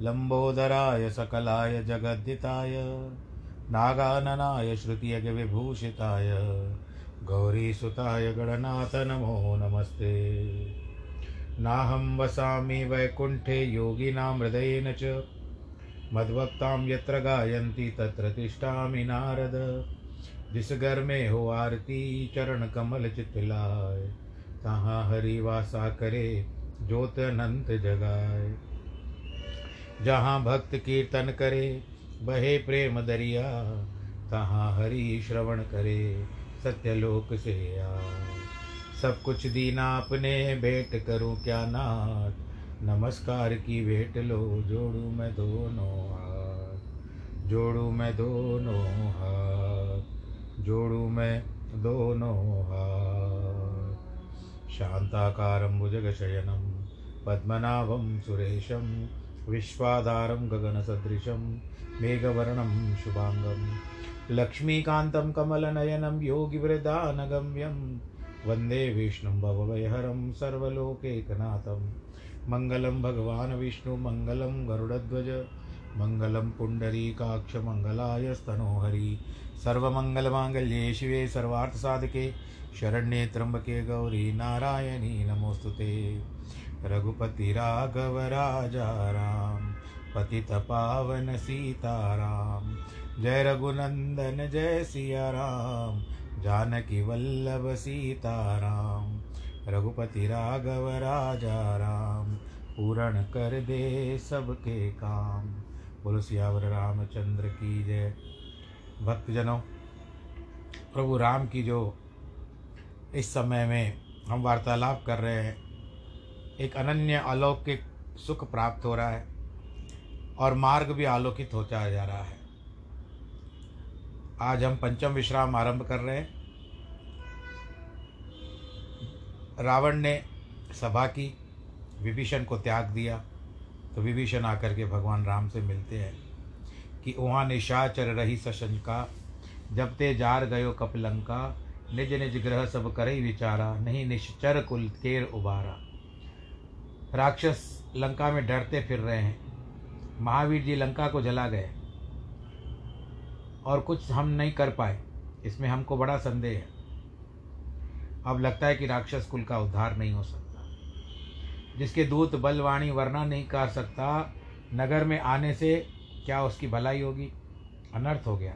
लम्बोदराय सकलाय जगद्दिताय, नागाननाय श्रुतियज्ञविभूषिताय गौरीसुताय गणनाथ नमो नमस्ते। नाहं वसामि वैकुण्ठे योगिनां हृदयेन च मद्भक्तां यत्र गायन्ति तत्र तिष्ठामि नारद। जिस हो आरती चरण तहाँ हरि वासा करे ज्योत अनंत जगाए जहाँ भक्त कीर्तन करे, बहे प्रेम दरिया, तहाँ हरि श्रवण करे, सत्यलोक से आ। सब कुछ दीना अपने भेंट करूँ क्या नाथ? नमस्कार की भेंट लो, जोड़ू मैं दोनों हाथ। जोड़ू मैं दोनों हाथ। जोड़ू मैं दोनों हाथ। शान्ताकारं भुजगशयनं, पद्मनाभं सुरेशं विश्वाधारं गगनसदृशं मेघवर्णं शुभाङ्गं लक्ष्मीकान्तं कमलनयनं योगिवृदानगम्यं वंदे विष्णुं भवभयहरं सर्वलोकैकनाथं मङ्गलं भगवान् विष्णु, मङ्गलं गरुडध्वज, मङ्गलं पुण्डरीकाक्षमङ्गलाय स्तनोहरि, सर्वमङ्गलमाङ्गल्ये शिवे सर्वार्थसाधके, शरण्ये त्र्यम्बके गौरी नारायणी, नमोऽस्तु रघुपति राघव राजा राम पतितपावन सीताराम, जय रघुनंदन, जय सिया राम जानकी वल्लभ सीताराम, रघुपति राघव राजा राम पूर्ण कर दे सबके काम। बोलो सियावर रामचंद्र की जय। भक्तजनों, प्रभु राम की जो इस समय में हम वार्तालाप कर रहे हैं एक अनन्य अलौकिक सुख प्राप्त हो रहा है और मार्ग भी आलोकित होता जा रहा है। आज हम पंचम विश्राम आरंभ कर रहे हैं। रावण ने सभा की, विभीषण को त्याग दिया तो विभीषण आकर के भगवान राम से मिलते हैं कि वहाँ निशाचर रही सशंका, जब ते जार गयो कपलंका, निज निज ग्रह सब करे विचारा, नहीं निश्चर कुल केर उबारा। राक्षस लंका में डरते फिर रहे हैं। महावीर जी लंका को जला गए। और कुछ हम नहीं कर पाए। इसमें हमको बड़ा संदेह है। अब लगता है कि राक्षस कुल का उद्धार नहीं हो सकता। जिसके दूत, बलवाणी वर्णा नहीं कर सकता, नगर में आने से क्या उसकी भलाई होगी? अनर्थ हो गया।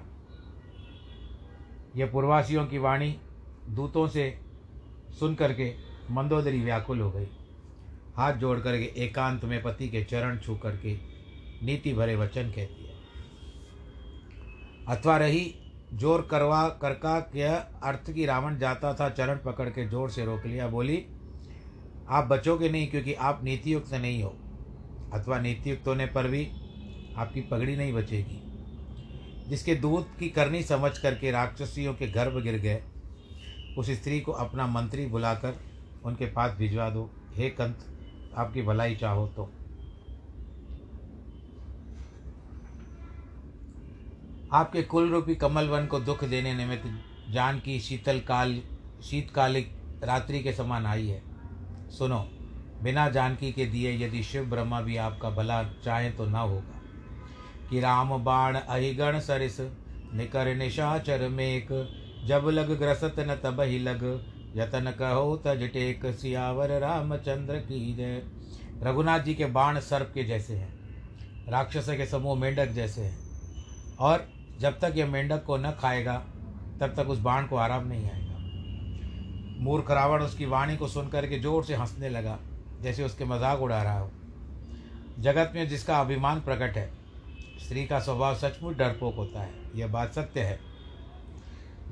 यह पूर्वासियों की वाणी दूतों से सुन करके मंदोदरी व्याकुल हो गई। हाथ जोड़ करके एकांत में पति के चरण छू करके नीति भरे वचन कहती है। अथवा रही, ज़ोर करवा, करका के अर्थ की रावण जाता था, चरण पकड़ के ज़ोर से रोक लिया, बोली, आप बचोगे नहीं क्योंकि आप नीतियुक्त नहीं हो। अथवा नीतियुक्त होने पर भी आपकी पगड़ी नहीं बचेगी। जिसके दूध की करनी समझ करके राक्षसियों के गर्भ गिर गए, उस स्त्री को अपना मंत्री बुलाकर उनके पास भिजवा दो। हे कंत आपकी भलाई चाहो तो। आपके कुल रूपी कमल वन को दुख देने निमित्त जान की शीतल काल, शीतकालिक रात्रि के समान आई है। सुनो, बिना जानकी के दिए यदि शिव ब्रह्मा भी आपका भला चाहे तो ना होगा। कि राम बाण अहिगण सरिस, निकर निशाचर मेक, जब लग ग्रसत न तब ही लग यतन कहो तज टेक सियावर रामचंद्र की जय। रघुनाथ जी के बाण सर्प के जैसे हैं, राक्षस के समूह मेंढक जैसे हैं। और जब तक ये मेंढक को न खाएगा, तब तक उस बाण को आराम नहीं आएगा। मूर्ख रावण उसकी वाणी को सुनकर के ज़ोर से हंसने लगा, जैसे उसके मज़ाक उड़ा रहा हो। जगत में जिसका अभिमान प्रकट है, स्त्री का स्वभाव सचमुच डरपोक होता है। यह बात सत्य है।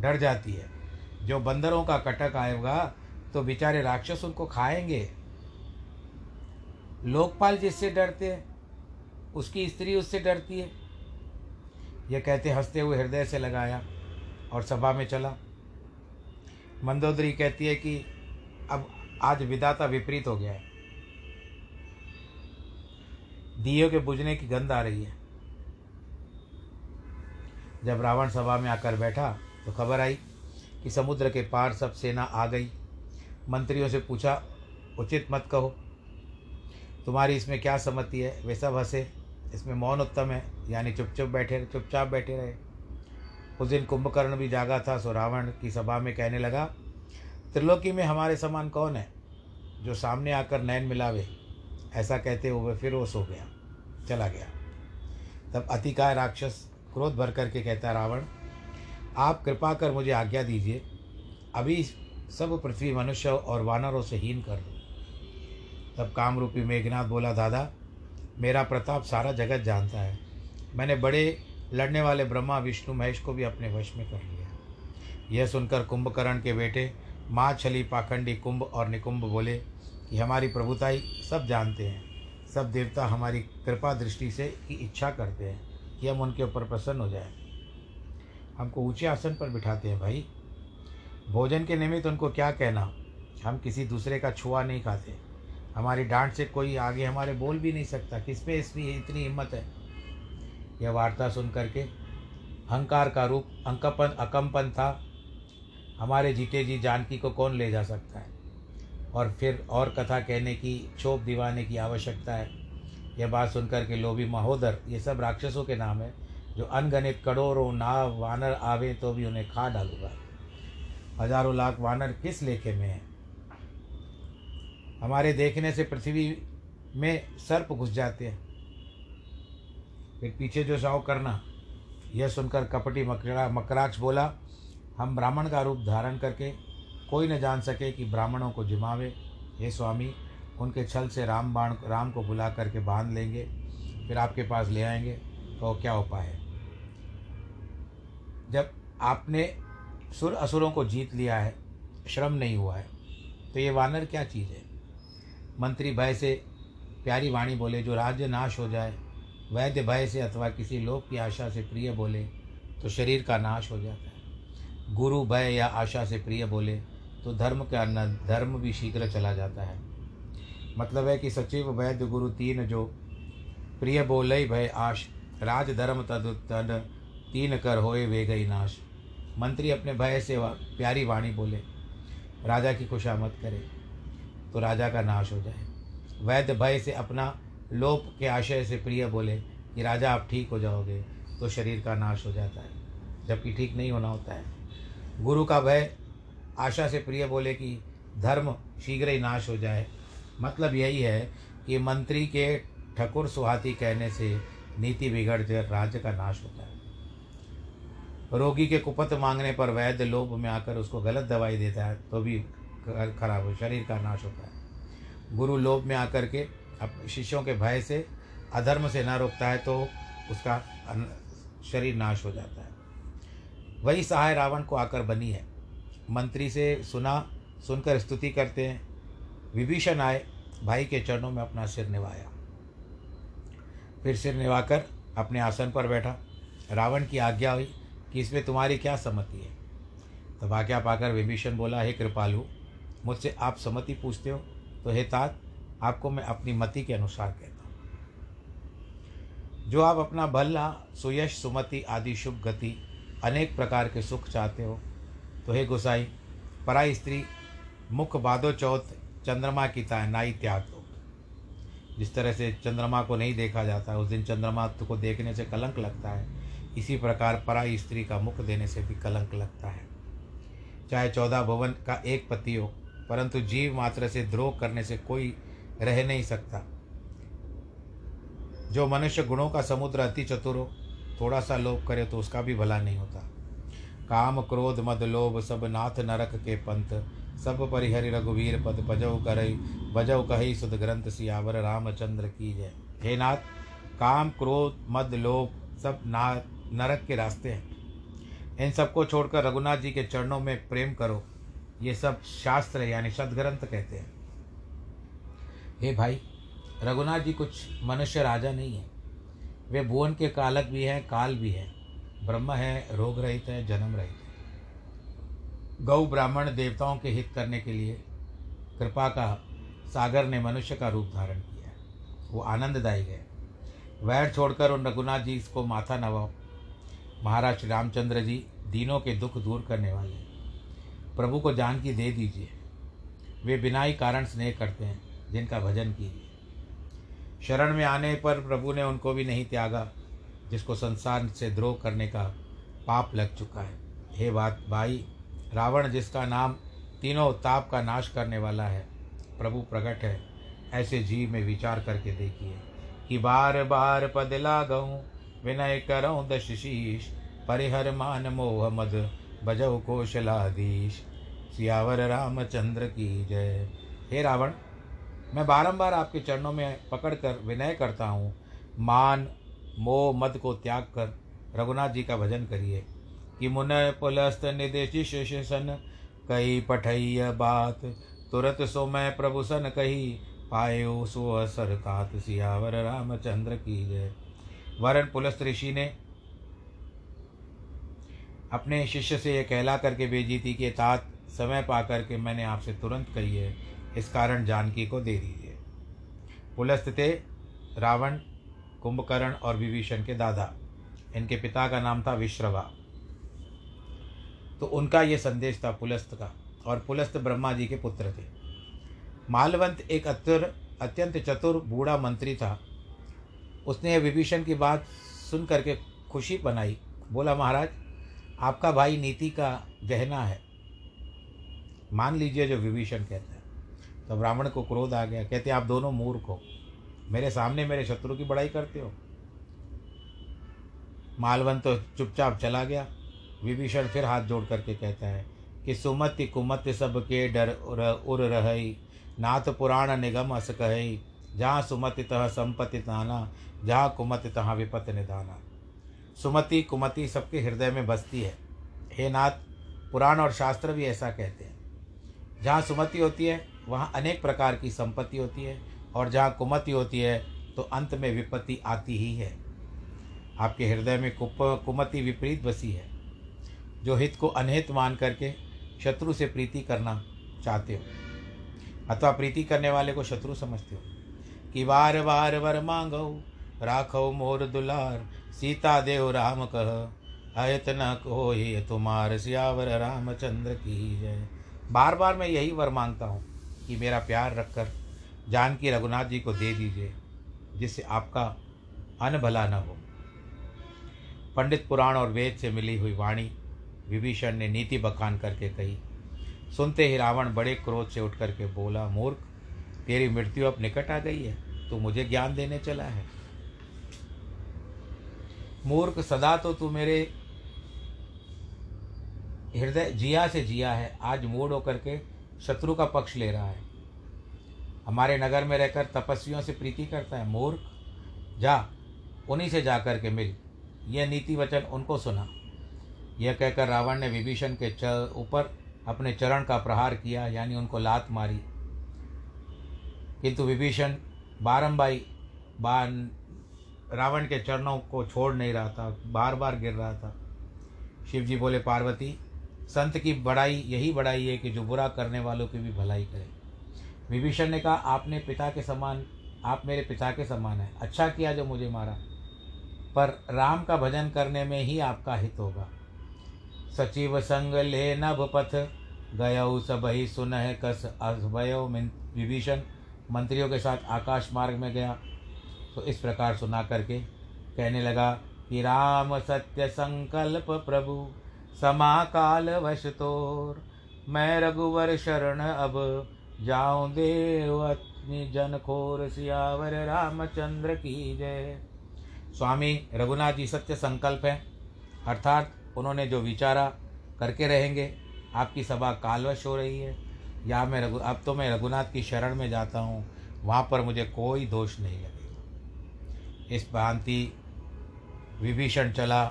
डर जाती है। जो बंदरों का कटक आएगा तो बेचारे राक्षस उनको खाएँगे। लोकपाल जिससे डरते हैं, उसकी स्त्री उससे डरती है। यह कहते हँसते हुए हृदय से लगाया और सभा में चला। मंदोदरी कहती है कि अब आज विदाता विपरीत हो गया है। दियो के बुझने की गंध आ रही है। जब रावण सभा में आकर बैठा तो खबर आई कि समुद्र के पार सब सेना आ गई। मंत्रियों से पूछा, उचित मत कहो। तुम्हारी इसमें क्या सम्मति है? वे सब हंसे। इसमें मौन उत्तम है। यानी चुप बैठे, चुपचाप बैठे रहे। उस दिन कुंभकर्ण भी जागा था, सो रावण की सभा में कहने लगा, त्रिलोकी में हमारे समान कौन है जो सामने आकर नैन मिलावे? ऐसा कहते हुए फिर वो सो गया, चला गया। तब अतिकाय राक्षस क्रोध भर करके कहता, रावण आप कृपा कर मुझे आज्ञा दीजिए। अभी सब पृथ्वी मनुष्य और वानरों से हीन कर दो। तब कामरूपी मेघनाथ बोला, दादा, मेरा प्रताप सारा जगत जानता है। मैंने बड़े लड़ने वाले ब्रह्मा, विष्णु, महेश को भी अपने वश में कर लिया। यह सुनकर कुंभकर्ण के बेटे माँ छली पाखंडी कुंभ और निकुंभ बोले कि हमारी प्रभुताई सब जानते हैं। सब देवता हमारी कृपा दृष्टि से की इच्छा करते हैं कि हम उनके ऊपर प्रसन्न हो जाए। हमको ऊँचे आसन पर बिठाते हैं भाई। भोजन के निमित्त उनको क्या कहना? हम किसी दूसरे का छुआ नहीं खाते। हमारी डांट से कोई आगे हमारे बोल भी नहीं सकता। किस पे इसमें इतनी हिम्मत है? यह वार्ता सुन करके अहंकार का रूप अंकपन अकम्पन था। हमारे जीते जी जानकी को कौन ले जा सकता है? और फिर और कथा कहने की क्षोभ दिवाने की आवश्यकता है। यह बात सुनकर के लोभी महोदर, ये सब राक्षसों के नाम है। जो अनगणित करोड़ों नाव, वानर आवे तो भी उन्हें खा डालूँगा। हज़ारों लाख वानर किस लेखे में है? हमारे देखने से पृथ्वी में सर्प घुस जाते हैं। फिर पीछे जो साव करना, यह सुनकर कपटी मकड़ा मकराक्ष बोला, हम ब्राह्मण का रूप धारण करके कोई न जान सके कि ब्राह्मणों को जिमावे। हे स्वामी, उनके छल से राम बाण राम को बुला करके बाँध लेंगे, फिर आपके पास ले आएँगे तो क्या उपाय है? जब आपने सुर असुरों को जीत लिया है, श्रम नहीं हुआ है तो ये वानर क्या चीज़ है? मंत्री भय से प्यारी वाणी बोले, जो राज्य नाश हो जाए, वैद्य भय से अथवा किसी लोक की आशा से प्रिय बोले तो शरीर का नाश हो जाता है। गुरु भय या आशा से प्रिय बोले तो धर्म का न, धर्म भी शीघ्र चला जाता है। मतलब है कि सचिव, वैद्य, गुरु तीन जो प्रिय बोले, भय, आश, राज, धर्म, तद तीन कर होए वे गई नाश। मंत्री अपने भय से प्यारी वाणी बोले, राजा की खुशामद करे तो राजा का नाश हो जाए। वैद्य भय से अपना लोप के आशय से प्रिय बोले कि राजा आप ठीक हो जाओगे तो शरीर का नाश हो जाता है, जबकि ठीक नहीं होना होता है। गुरु का भय आशा से प्रिय बोले कि धर्म शीघ्र ही नाश हो जाए। मतलब यही है कि मंत्री के ठकुर सुहाती कहने से नीति बिगड़ राज्य का नाश होता है। रोगी के कुपत मांगने पर वैद्य लोभ में आकर उसको गलत दवाई देता है तो भी खराब हो, शरीर का नाश होता है। गुरु लोभ में आकर के शिष्यों के भय से, अधर्म से न रोकता है तो उसका शरीर नाश हो जाता है। वही सहाय रावण को आकर बनी है। मंत्री से सुना, सुनकर स्तुति करते हैं। विभीषण आए, भाई के चरणों में अपना सिर निभाया। फिर सिर निभाकर अपने आसन पर बैठा। रावण की आज्ञा हुई। कि इसमें तुम्हारी क्या सम्मति है? तब आज्ञा पाकर विभीषण बोला, हे कृपालु, मुझसे आप सम्मति पूछते हो तो हे तात, आपको मैं अपनी मति के अनुसार कहता हूँ। जो आप अपना भल्ला सुयश, सुमति आदि शुभ गति अनेक प्रकार के सुख चाहते हो तो हे गोसाई, पराई स्त्री, मुख बादो चौथ, चंद्रमा की नाई त्याग दो। जिस तरह से चंद्रमा को नहीं देखा जाता, उस दिन चंद्रमा को देखने से कलंक लगता है इसी प्रकार पराई स्त्री का मुख देने से भी कलंक लगता है। चाहे चौदह भवन का एक पति हो, परंतु जीव मात्र से द्रोह करने से कोई रह नहीं सकता। जो मनुष्य गुणों का समुद्र अति चतुर हो थोड़ा सा लोभ करे तो उसका भी भला नहीं होता। काम, क्रोध, मद, लोभ सब नाथ नरक के पंथ। सब परिहरि रघुवीर पद बजव कर बजव कही सुध ग्रंथ सियावर रामचंद्र की जय। हे नाथ, काम, क्रोध, मद, लोभ सब ना नरक के रास्ते हैं। इन सबको छोड़कर रघुनाथ जी के चरणों में प्रेम करो। ये सब शास्त्र यानी सदग्रंथ कहते हैं। हे भाई, रघुनाथ जी कुछ मनुष्य राजा नहीं है। वे भुवन के कालक भी हैं, काल भी हैं। ब्रह्म है, रोग रहित है, जन्म रहित है। गौ ब्राह्मण देवताओं के हित करने के लिए कृपा का सागर ने मनुष्य का रूप धारण किया वो आनंददायी है। वैर छोड़कर उन रघुनाथ जी को माथा नवाओ। महाराज रामचंद्र जी दीनों के दुख दूर करने वाले हैं। प्रभु को जानकी दे दीजिए। वे बिना ही कारण स्नेह करते हैं, जिनका भजन कीजिए। शरण में आने पर प्रभु ने उनको भी नहीं त्यागा, जिसको संसार से द्रोह करने का पाप लग चुका है। हे बात, भाई, रावण जिसका नाम तीनों ताप का नाश करने वाला है, प्रभु प्रकट है, ऐसे जीव में विचार करके देखिए, कि बार बार पद लागऊँ विनय करऊँ दश परिहर मान मोह मद बजऊ कौशलाधीश। सियावर रामचंद्र की जय। हे रावण, मैं बारंबार आपके चरणों में पकड़कर विनय करता हूँ। मान, मोह, मद को त्याग कर रघुनाथ जी का भजन करिए। कि मुन पुलस्त निदेश सन, कही पठैय बात। तुरंत सो मैं प्रभु सन कही, पायो सो असर तात। सियावर रामचंद्र की जय। वरण पुलस्त ऋषि ने अपने शिष्य से यह कहला करके भेजी थी कि तात समय पा करके मैंने आपसे तुरंत कही है, इस कारण जानकी को दे दीजिए। पुलस्त थे रावण, कुंभकर्ण और विभीषण के दादा। इनके पिता का नाम था विश्रवा। तो उनका ये संदेश था पुलस्त का, और पुलस्त ब्रह्मा जी के पुत्र थे। मालवंत एक अत्यंत चतुर, बूढ़ा मंत्री था। उसने विभीषण की बात सुन करके खुशी बनाई। बोला महाराज आपका भाई नीति का गहना है। मान लीजिए जो विभीषण कहता है। तो ब्राह्मण को क्रोध आ गया। कहते आप दोनों मूर्ख हो। मेरे सामने मेरे शत्रु की बड़ाई करते हो। मालवंत तो चुपचाप चला गया। विभीषण फिर हाथ जोड़ करके कहता है कि सुमति कुमति सब के डर उर, रही। नाथ पुराण निगम अस कही। जहाँ सुमति तह संपत्ति ताना जहाँ कुमति तहाँ विपत निदाना। सुमति, कुमति सबके हृदय में बसती है। हे नाथ, पुराण और शास्त्र भी ऐसा कहते हैं। जहाँ सुमति होती है, वहाँ अनेक प्रकार की संपत्ति होती है, और जहाँ कुमति होती है तो अंत में विपत्ति आती ही है। आपके हृदय में कुप, कुमति विपरीत बसी है। जो हित को अनहित मान करके शत्रु से प्रीति करना चाहते हो, अथवा प्रीति करने वाले को शत्रु समझते हो कि बार बार वर मांगो, राखो मोर दुलार, सीता देव राम कह अयत न को ये तुम्हार सियावर रामचंद्र की जय। बार बार मैं यही वर माँगता हूँ कि मेरा प्यार रखकर जानकी रघुनाथ जी को दे दीजिए, जिससे आपका अन भला न हो। पंडित पुराण और वेद से मिली हुई वाणी विभीषण ने नीति बखान करके कही। सुनते ही रावण बड़े क्रोध से उठ करके बोला, मूर्ख तेरी मृत्यु अब निकट आ गई है, तू मुझे ज्ञान देने चला है। मूर्ख, सदा तो तू मेरे हृदय जिया से जिया है, आज मूड होकर के शत्रु का पक्ष ले रहा है। हमारे नगर में रहकर तपस्वियों से प्रीति करता है, मूर्ख। जा, उन्हीं से जा कर के मिल। यह नीति वचन उनको सुना। यह कहकर रावण ने विभीषण के ऊपर अपने चरण का प्रहार किया, यानी उनको लात मारी। किंतु विभीषण बारम्बाई बार रावण के चरणों को छोड़ नहीं रहा था बार बार गिर रहा था। शिव जी बोले, पार्वती, संत की बड़ाई, यही बड़ाई है कि जो बुरा करने वालों की भी भलाई करे। विभीषण ने कहा, आपने पिता के समान, आप मेरे पिता के समान हैं। अच्छा किया जो मुझे मारा। पर राम का भजन करने में ही आपका हित होगा। सचिव संग ले नभ पथ गय सब ही सुन कस अभयो विभीषण मंत्रियों के साथ आकाश मार्ग में गया तो इस प्रकार सुना करके कहने लगा कि राम सत्य संकल्प प्रभु, समाकाल वश तोर। मैं रघुवर शरण अब जाऊँ देव जन खोर सियावर रामचंद्र की जय। स्वामी, रघुनाथ जी सत्य संकल्प है। अर्थात उन्होंने जो विचारा करके रहेंगे, आपकी सभा कालवश हो रही है। या मैं रघु, अब तो मैं रघुनाथ की शरण में जाता हूँ, वहाँ पर मुझे कोई दोष नहीं लगेगा। इस भांति विभीषण चला,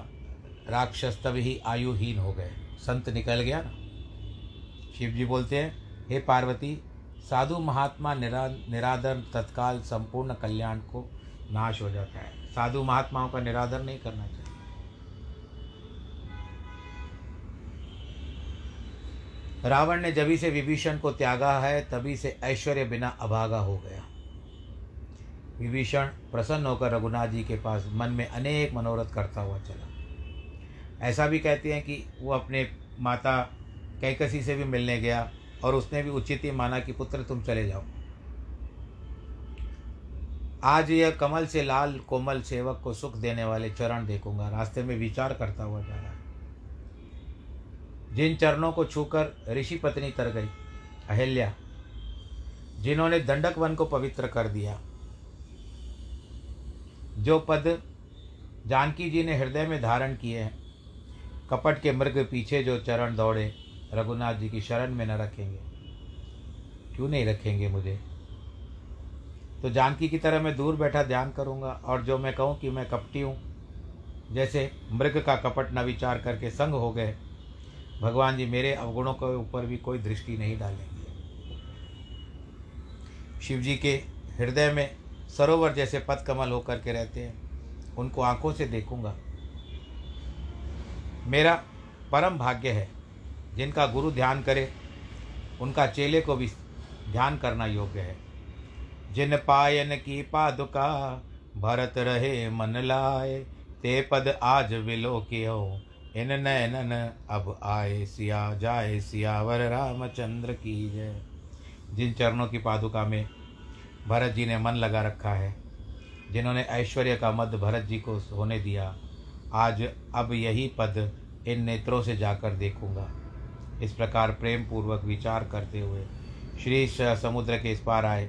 राक्षस तभी ही आयुहीन हो गए। संत निकल गया ना? शिव जी बोलते हैं, हे पार्वती, साधु महात्मा निरा, निरादर तत्काल संपूर्ण कल्याण को नाश हो जाता है। साधु महात्माओं का निरादर नहीं करना चाहिए। रावण ने जभी से विभीषण को त्यागा है तभी से ऐश्वर्य बिना अभागा हो गया। विभीषण प्रसन्न होकर रघुनाथ जी के पास मन में अनेक मनोरथ करता हुआ चला। ऐसा भी कहते हैं कि वो अपने माता कैकसी से भी मिलने गया और उसने भी उचित ही माना कि, पुत्र, तुम चले जाओ। आज यह कमल से लाल कोमल सेवक को सुख देने वाले चरण देखूँगा। रास्ते में विचार करता हुआ जा रहा है। जिन चरणों को छूकर ऋषि पत्नी तर गई, अहिल्या, जिन्होंने दंडक वन को पवित्र कर दिया। जो पद जानकी जी ने हृदय में धारण किए हैं, कपट के मृग पीछे जो चरण दौड़े, रघुनाथ जी की शरण में न रखेंगे। क्यों नहीं रखेंगे मुझे? तो जानकी की तरह मैं दूर बैठा ध्यान करूँगा, और जो मैं कहूँ कि मैं कपटी हूँ, जैसे मृग का कपट न विचार करके संग हो गए भगवान जी मेरे अवगुणों के ऊपर भी कोई दृष्टि नहीं डालेंगे। शिव जी के हृदय में सरोवर जैसे पद कमल होकर के रहते हैं। उनको आँखों से देखूँगा। मेरा परम भाग्य है, जिनका गुरु ध्यान करे, उनका चेले को भी ध्यान करना योग्य है। जिन पायन की पादुका, भरत रहे, मन लाए, ते पद आज विलो हो इन नयनन अब आए सिया, जाए सियावर रामचंद्र की जय। जिन चरणों की पादुका में भरत जी ने मन लगा रखा है, जिन्होंने ऐश्वर्य का मद भरत जी को होने दिया, आज अब यही पद इन नेत्रों से जाकर देखूँगा। इस प्रकार प्रेम पूर्वक विचार करते हुए श्री समुद्र के इस पार आए,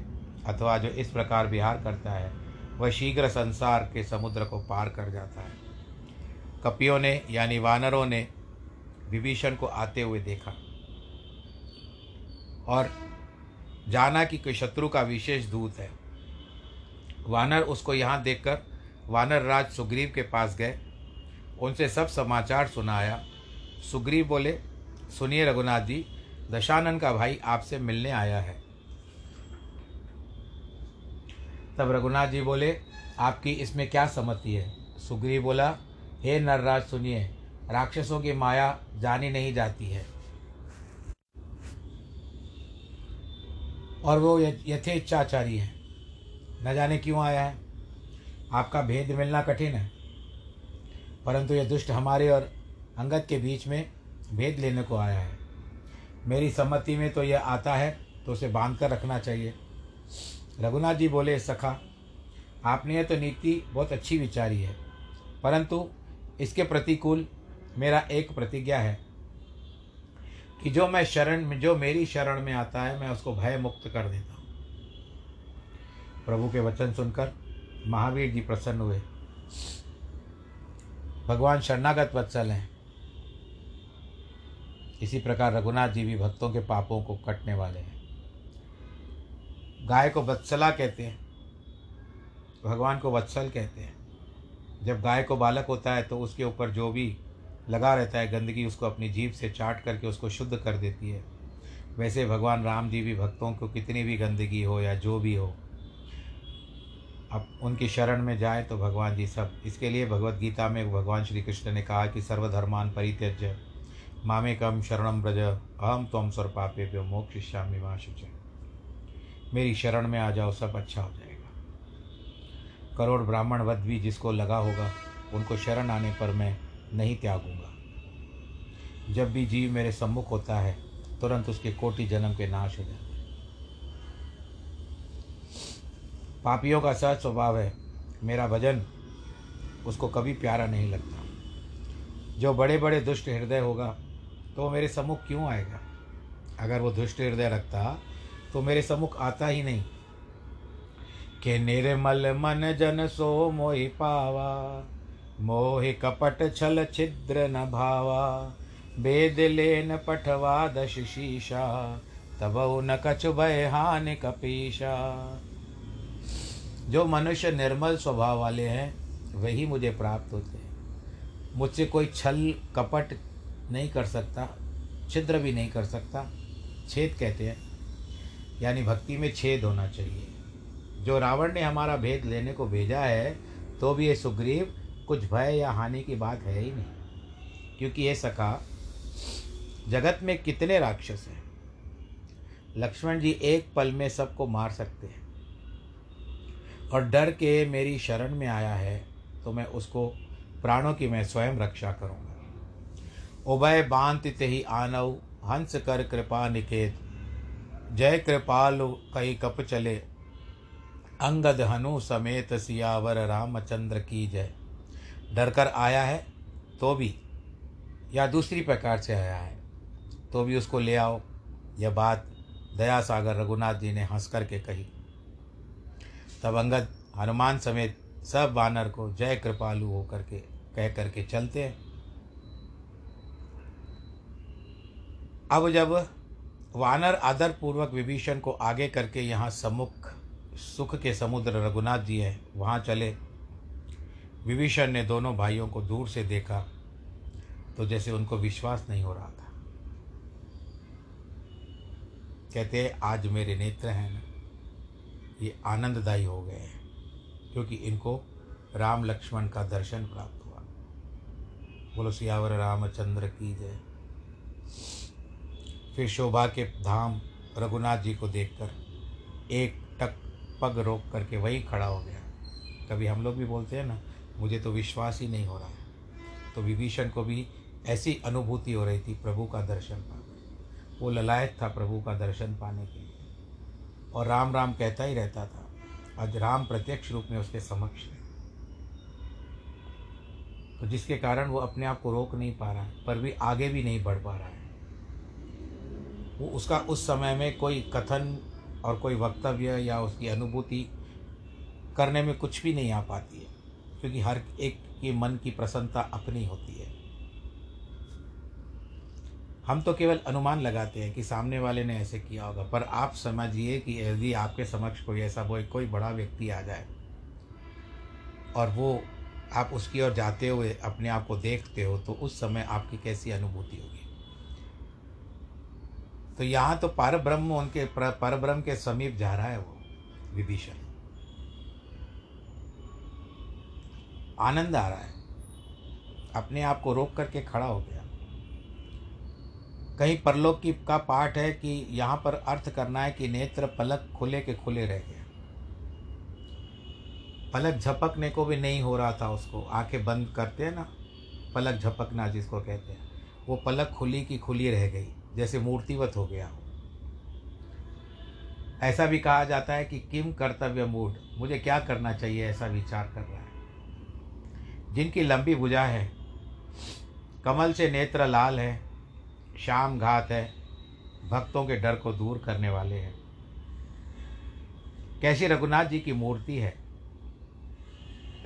अथवा जो इस प्रकार विहार करता है, वह शीघ्र संसार के समुद्र को पार कर जाता है। कपियों ने, यानी वानरों ने विभीषण को आते हुए देखा। और जाना कि कोई शत्रु का विशेष दूत है। वानर उसको यहाँ देखकर वानर राज सुग्रीव के पास गए। उनसे सब समाचार सुनाया। सुग्रीव बोले, सुनिए रघुनाथ जी, दशानन का भाई आपसे मिलने आया है। तब रघुनाथ जी बोले, आपकी इसमें क्या सम्मति है? सुग्रीव बोला हे नरराज सुनिए, राक्षसों की माया जानी नहीं जाती है। और वो यथेच्छाचारी है। न जाने क्यों आया है? आपका भेद मिलना कठिन है। परंतु यह दुष्ट हमारे और अंगद के बीच में भेद लेने को आया है। मेरी सम्मति में तो यह आता है तो उसे बाँध कर रखना चाहिए। रघुनाथ जी बोले, सखा, आपने यह तो नीति बहुत अच्छी विचारी है। परंतु इसके प्रतिकूल मेरा एक प्रतिज्ञा है कि जो मैं शरण में जो मेरी शरण में आता है, मैं उसको भय मुक्त कर देता हूँ। प्रभु के वचन सुनकर महावीर जी प्रसन्न हुए। भगवान शरणागत वत्सल हैं। इसी प्रकार रघुनाथ जी भी भक्तों के पापों को कटने वाले हैं। गाय को वत्सला कहते हैं। भगवान को वत्सल कहते हैं। जब गाय को बालक होता है तो उसके ऊपर जो भी लगा रहता है गंदगी, उसको अपनी जीभ से चाट करके उसको शुद्ध कर देती है। वैसे भगवान राम जी भी भक्तों को कितनी भी गंदगी हो या जो भी हो, अब उनकी शरण में जाए तो भगवान जी सब। इसके लिए भगवत गीता में भगवान श्री कृष्ण ने कहा कि सर्वधर्मान परित्यज्य मामे कम शरणम ब्रज अहम तम स्वर पापे प्यो मोक्ष मोक्षिष्यामी माँ मेरी शरण में आ जाओ, सब अच्छा हो जाएगा। करोड़ ब्राह्मण वध भी जिसको लगा होगा, उनको शरण आने पर मैं नहीं त्यागूँगा। जब भी जीव मेरे सम्मुख होता है, तुरंत उसके कोटि जन्म के नाश हो जाते पापियों का सहज स्वभाव है, मेरा भजन उसको कभी प्यारा नहीं लगता। जो बड़े बड़े दुष्ट हृदय होगा तो मेरे सम्मुख क्यों आएगा? अगर वो दुष्ट हृदय रखता तो मेरे सम्मुख आता ही नहीं। के निर्मल मन जन सो मोहि पावा, मोहि कपट छल छिद्र न भावा। वेद लेन पठवा दश शीशा, तब न कछ भय हानि कपीशा। जो मनुष्य निर्मल स्वभाव वाले हैं, वही मुझे प्राप्त होते हैं। मुझसे कोई छल कपट नहीं कर सकता, छिद्र भी नहीं कर सकता। छेद कहते हैं, यानी भक्ति में छेद होना चाहिए। जो रावण ने हमारा भेद लेने को भेजा है तो भी ये सुग्रीव कुछ भय या हानि की बात है ही नहीं। क्योंकि ये सखा जगत में कितने राक्षस हैं? लक्ष्मण जी एक पल में सबको मार सकते हैं। और डर के मेरी शरण में आया है तो मैं उसको प्राणों की मैं स्वयं रक्षा करूँगा। उभय बांत ते ही आनव, हंस कर कृपा निकेत। जय कृपाल, कई कप चले अंगद हनु समेत सियावर रामचंद्र की जय। डर कर आया है तो भी, या दूसरी प्रकार से आया है तो भी उसको ले आओ। यह बात दया सागर रघुनाथ जी ने हंस करके कही। तब अंगद हनुमान समेत सब वानर को जय कृपालु होकर के कह करके चलते हैं। अब जब वानर आदर पूर्वक विभीषण को आगे करके यहाँ सम्मुख सुख के समुद्र रघुनाथ जी हैं। वहाँ चले। विभीषण ने दोनों भाइयों को दूर से देखा तो जैसे उनको विश्वास नहीं हो रहा था। कहते हैं, आज मेरे नेत्र हैं। ना ये आनंददायी हो गए हैं, क्योंकि इनको राम लक्ष्मण का दर्शन प्राप्त हुआ। बोलो, सियावर रामचंद्र की जय। फिर शोभा के धाम रघुनाथ जी को देखकर एक पग रोक करके वहीं खड़ा हो गया। कभी हम लोग भी बोलते हैं ना, मुझे तो विश्वास ही नहीं हो रहा है। तो विभीषण को भी ऐसी अनुभूति हो रही थी प्रभु का दर्शन पाने वो ललायत था प्रभु का दर्शन पाने के लिए। और राम राम कहता ही रहता था, आज राम प्रत्यक्ष रूप में उसके समक्ष है। तो जिसके कारण वो अपने आप को रोक नहीं पा रहा है, पर भी आगे भी नहीं बढ़ पा रहा है। वो उसका उस समय में कोई कथन और कोई वक्तव्य या उसकी अनुभूति करने में कुछ भी नहीं आ पाती है, क्योंकि हर एक के मन की प्रसन्नता अपनी होती है। हम तो केवल अनुमान लगाते हैं कि सामने वाले ने ऐसे किया होगा, पर आप समझिए कि यदि आपके समक्ष कोई ऐसा कोई कोई बड़ा व्यक्ति आ जाए, और वो आप उसकी ओर जाते हुए अपने आप को देखते हो तो उस समय आपकी कैसी अनुभूति होगी? तो यहाँ तो पर ब्रह्म उनके पर ब्रह्म के समीप जा रहा है वो, विभीषण। आनंद आ रहा है। अपने आप को रोक करके खड़ा हो गया। कहीं परलोक की का पाठ है कि यहाँ पर अर्थ करना है कि नेत्र पलक खुले के खुले रह गए। पलक झपकने को भी नहीं हो रहा था उसको। आँखें बंद करते हैं ना, पलक झपकना जिसको कहते हैं। वो पलक खुली की खुली रह गई। जैसे मूर्तिवत हो गया हो। ऐसा भी कहा जाता है कि किम कर्तव्य मूड मुझे क्या करना चाहिए? ऐसा विचार कर रहा है। जिनकी लंबी भुजा है, कमल से नेत्र लाल है शाम घात है, भक्तों के डर को दूर करने वाले हैं। कैसी रघुनाथ जी की मूर्ति है?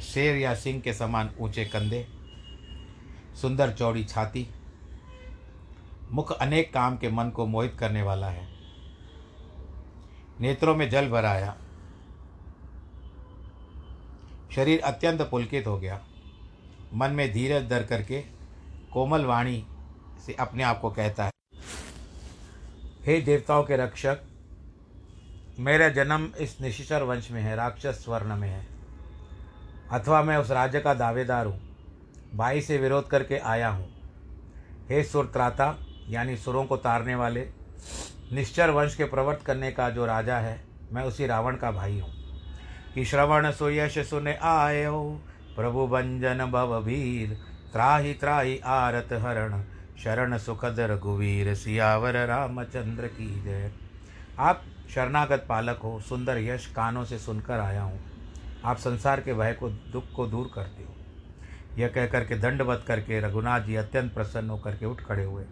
शेर या सिंह के समान ऊँचे कंधे, सुंदर चौड़ी छाती मुख अनेक काम के मन को मोहित करने वाला है। नेत्रों में जल भर आया। शरीर अत्यंत पुलकित हो गया। मन में धीरज दर करके कोमल वाणी से अपने आप को कहता है, हे देवताओं के रक्षक, मेरा जन्म इस निशिचर वंश में है, राक्षस स्वर्ण में है। अथवा मैं उस राज्य का दावेदार हूँ, भाई से विरोध करके आया हूँ। हे सुर त्राता यानी सुरों को तारने वाले, निश्चर वंश के प्रवर्त करने का जो राजा है, मैं उसी रावण का भाई हूँ। कि श्रवण सुयश सुन हो प्रभु भंजन भव भीर, त्राही त्राही आरत हरण, शरण सुखद रघुवीर, सियावर रामचंद्र की जय। आप शरणागत पालक हो, सुंदर यश कानों से सुनकर आया हूँ। आप संसार के भय को, दुख को दूर करते हो। यह कह करके दंडवत करके रघुनाथ जी अत्यंत प्रसन्न होकर के उठ खड़े हुए।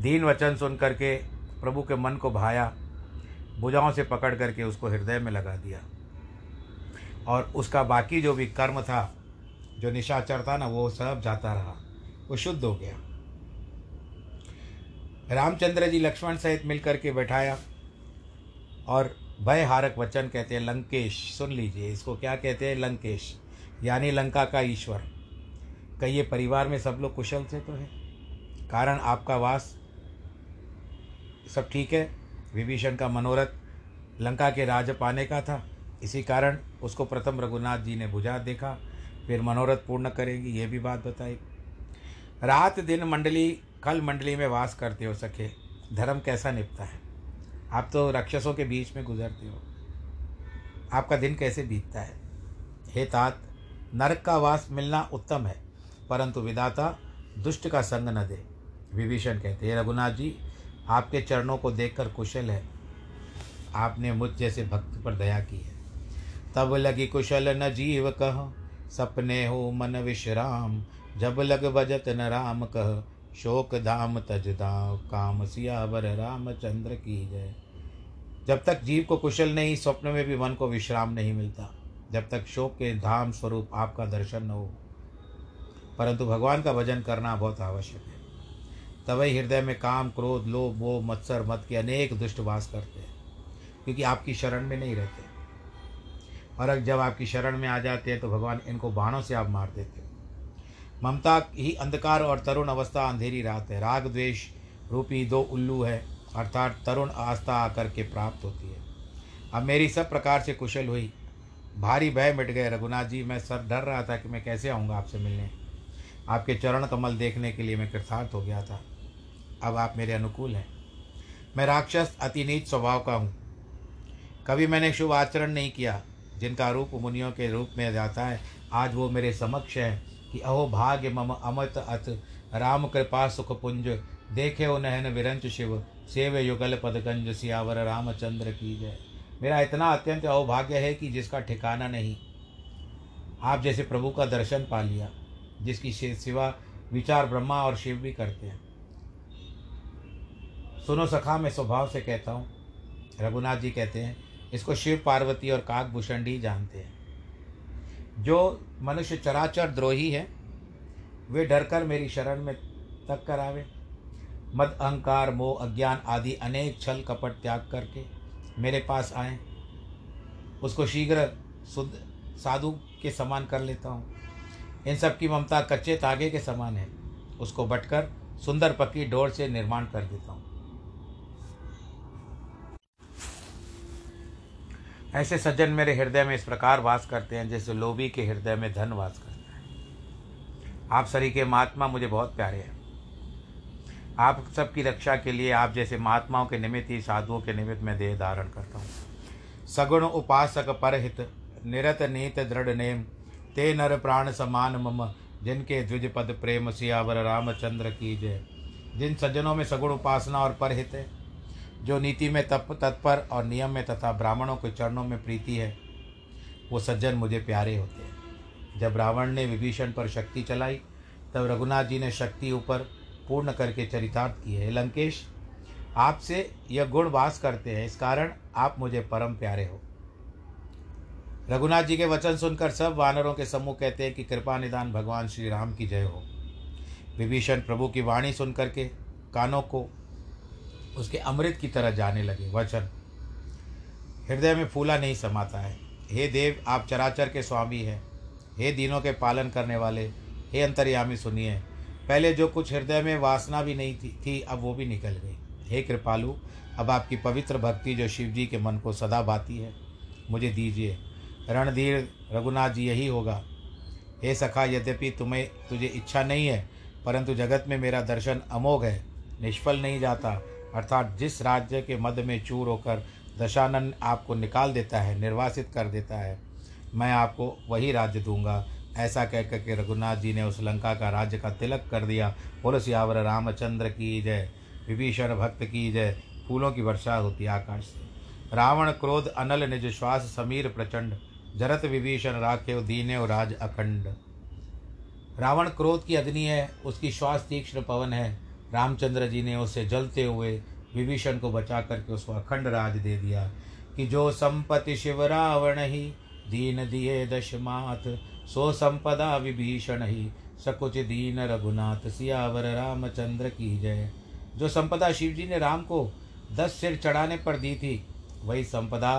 दीन वचन सुन करके प्रभु के मन को भाया, भुजाओं से पकड़ करके उसको हृदय में लगा दिया। और उसका बाकी जो भी कर्म था, जो निशाचर था ना, वो सब जाता रहा। वो शुद्ध हो गया। रामचंद्र जी लक्ष्मण सहित मिलकर के बैठाया और भय हारक वचन कहते हैं, लंकेश, सुन लीजिए, इसको क्या कहते हैं, लंकेश, यानी लंका का ईश्वर। कहिए, परिवार में सब लोग कुशल से तो है? कारण आपका वास सब ठीक है। विभीषण का मनोरथ लंका के राज पाने का था। इसी कारण उसको प्रथम रघुनाथ जी ने बुझा देखा, फिर मनोरथ पूर्ण करेंगी, ये भी बात बताई। रात दिन मंडली, कल मंडली में वास करते हो सके धर्म कैसा निपता है? आप तो राक्षसों के बीच में गुजरते हो। आपका दिन कैसे बीतता है? हे तात, नरक का वास मिलना उत्तम है, परंतु विदाता दुष्ट का संग न दे। विभीषण कहते, हैं रघुनाथ जी आपके चरणों को देखकर कुशल है। आपने मुझ जैसे भक्त पर दया की है। तब लगी कुशल न जीव कह, सपने हो मन विश्राम। जब लग बजत न राम कह, शोक धाम तज दाम काम सियावर रामचंद्र की जय। जब तक जीव को कुशल नहीं, स्वप्न में भी मन को विश्राम नहीं मिलता। जब तक शोक के धाम स्वरूप आपका दर्शन न हो। परंतु भगवान का भजन करना बहुत आवश्यक है। तभी हृदय में काम, क्रोध, लोभ, मोह, मत्सर, मत के अनेक दुष्ट वास करते हैं, क्योंकि आपकी शरण में नहीं रहते। और जब आपकी शरण में आ जाते हैं तो भगवान इनको बाणों से आप मार देते हो। ममता ही अंधकार और तरुण अवस्था अंधेरी रात है। राग द्वेष रूपी दो उल्लू है, अर्थात तरुण आस्था आकर के प्राप्त होती है। अब मेरी सब प्रकार से कुशल हुई। भारी भय मिट गए। रघुनाथ जी, मैं सर डर रहा था कि मैं कैसे आऊँगा आपसे मिलने। आपके चरण कमल देखने के लिए मैं कृतार्थ हो गया था। अब आप मेरे अनुकूल हैं। मैं राक्षस अति नीच स्वभाव का हूँ। कभी मैंने शुभ आचरण नहीं किया, जिनका रूप मुनियों के रूप में जाता है, आज वो मेरे समक्ष है कि अहो भाग्य मम अमृत अथ, राम कृपा सुख पुंज देखे ओ नहन विरंच शिव, सेव युगल पदगंज, सियावर रामचंद्र की जय। मेरा इतना अत्यंत अहोभाग्य है कि जिसका ठिकाना नहीं। आप जैसे प्रभु का दर्शन पा लिया, जिसकी सिवा विचार ब्रह्मा और शिव भी करते हैं। सुनो सखा, मैं स्वभाव से कहता हूँ। रघुनाथ जी कहते हैं, इसको शिव पार्वती और काकभूषण ही जानते हैं। जो मनुष्य चराचर द्रोही है, वे डरकर मेरी शरण में तक करावे मद अहंकार, मोह, अज्ञान आदि अनेक छल कपट त्याग करके मेरे पास आए। उसको शीघ्र शुद्ध साधु के समान कर लेता हूँ। इन सब की ममता कच्चे तागे के समान है। उसको बटकर सुंदर पक्की डोर से निर्माण कर देता हूँ। ऐसे सज्जन मेरे हृदय में इस प्रकार वास करते हैं जैसे लोभी के हृदय में धन वास करता है। आप सरी के महात्मा मुझे बहुत प्यारे हैं। आप सबकी रक्षा के लिए आप जैसे महात्माओं के निमित्त, ही साधुओं के निमित्त में देह धारण करता हूँ। सगुण उपासक परहित, निरत नीत दृढ़ नेम, ते नर प्राण समान मम, जिनके द्विज पद प्रेम सियावर रामचंद्र की जय। जिन सज्जनों में सगुण उपासना और परहित है जो नीति में तप, तत्पर और नियम में तथा ब्राह्मणों के चरणों में प्रीति है, वो सज्जन मुझे प्यारे होते हैं। जब रावण ने विभीषण पर शक्ति चलाई, तब रघुनाथ जी ने शक्ति ऊपर पूर्ण करके चरितार्थ किए। है लंकेश, आपसे यह गुण वास करते हैं, इस कारण आप मुझे परम प्यारे हो। रघुनाथ जी के वचन सुनकर सब वानरों के समूह कहते हैं कि कृपा निदान भगवान श्री राम की जय हो। विभीषण प्रभु की वाणी सुनकर के कानों को उसके अमृत की तरह जाने लगे। वचन। हृदय में फूला नहीं समाता है। हे देव आप चराचर के स्वामी हैं। हे दिनों के पालन करने वाले। हे अंतर्यामी सुनिए। पहले जो कुछ हृदय में वासना भी नहीं थी, थी अब वो भी निकल गई। हे कृपालु अब आपकी पवित्र भक्ति जो शिव जी के मन को सदा भाती है मुझे दीजिए। रणधीर रघुनाथ जी यही होगा। हे सखा यद्यपि तुम्हें तुझे इच्छा नहीं है परंतु जगत में मेरा दर्शन अमोघ है निष्फल नहीं जाता। अर्थात जिस राज्य के मध्य में चूर होकर दशानन आपको निकाल देता है, निर्वासित कर देता है, मैं आपको वही राज्य दूँगा। ऐसा कह कर के रघुनाथ जी ने उस लंका का राज्य का तिलक कर दिया। बोलो सियावर, रामचंद्र की जय, विभीषण भक्त की जय, फूलों की वर्षा होती आकाश से। रावण क्रोध, अनल निज श्वास, समीर प्रचंड, जरत विभीषण राखे दीने राज अखंड। रावण क्रोध की अग्नि है, उसकी श्वास तीक्ष्ण पवन है रामचंद्र जी ने उसे जलते हुए विभीषण को बचा करके उसको अखंड राज दे दिया कि जो संपत्ति शिव रावण ही दीन दिए दशमात सो संपदा विभीषण ही सकुच दीन रघुनाथ, सियावर रामचंद्र की जय। जो संपदा शिव जी ने राम को दस सिर चढ़ाने पर दी थी, वही संपदा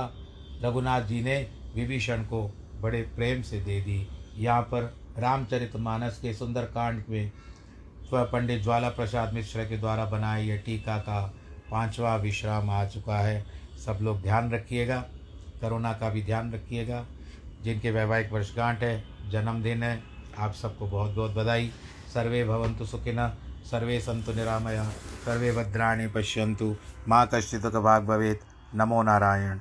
रघुनाथ जी ने विभीषण को बड़े प्रेम से दे दी। यहाँ पर रामचरित मानस के सुंदर कांड पंडित ज्वाला प्रसाद मिश्र के द्वारा बनाए यह टीका का पांचवा विश्राम आ चुका है। सब लोग ध्यान रखिएगा, करोना का भी ध्यान रखिएगा। जिनके वैवाहिक वर्षगांठ है, जन्मदिन है, आप सबको बहुत बहुत बधाई। सर्वे भवंतु सुखिन, सर्वे संतु निरामया, सर्वे भद्राणी पश्यंतु माँ कश्चित् भाग भवेत्। नमो नारायण।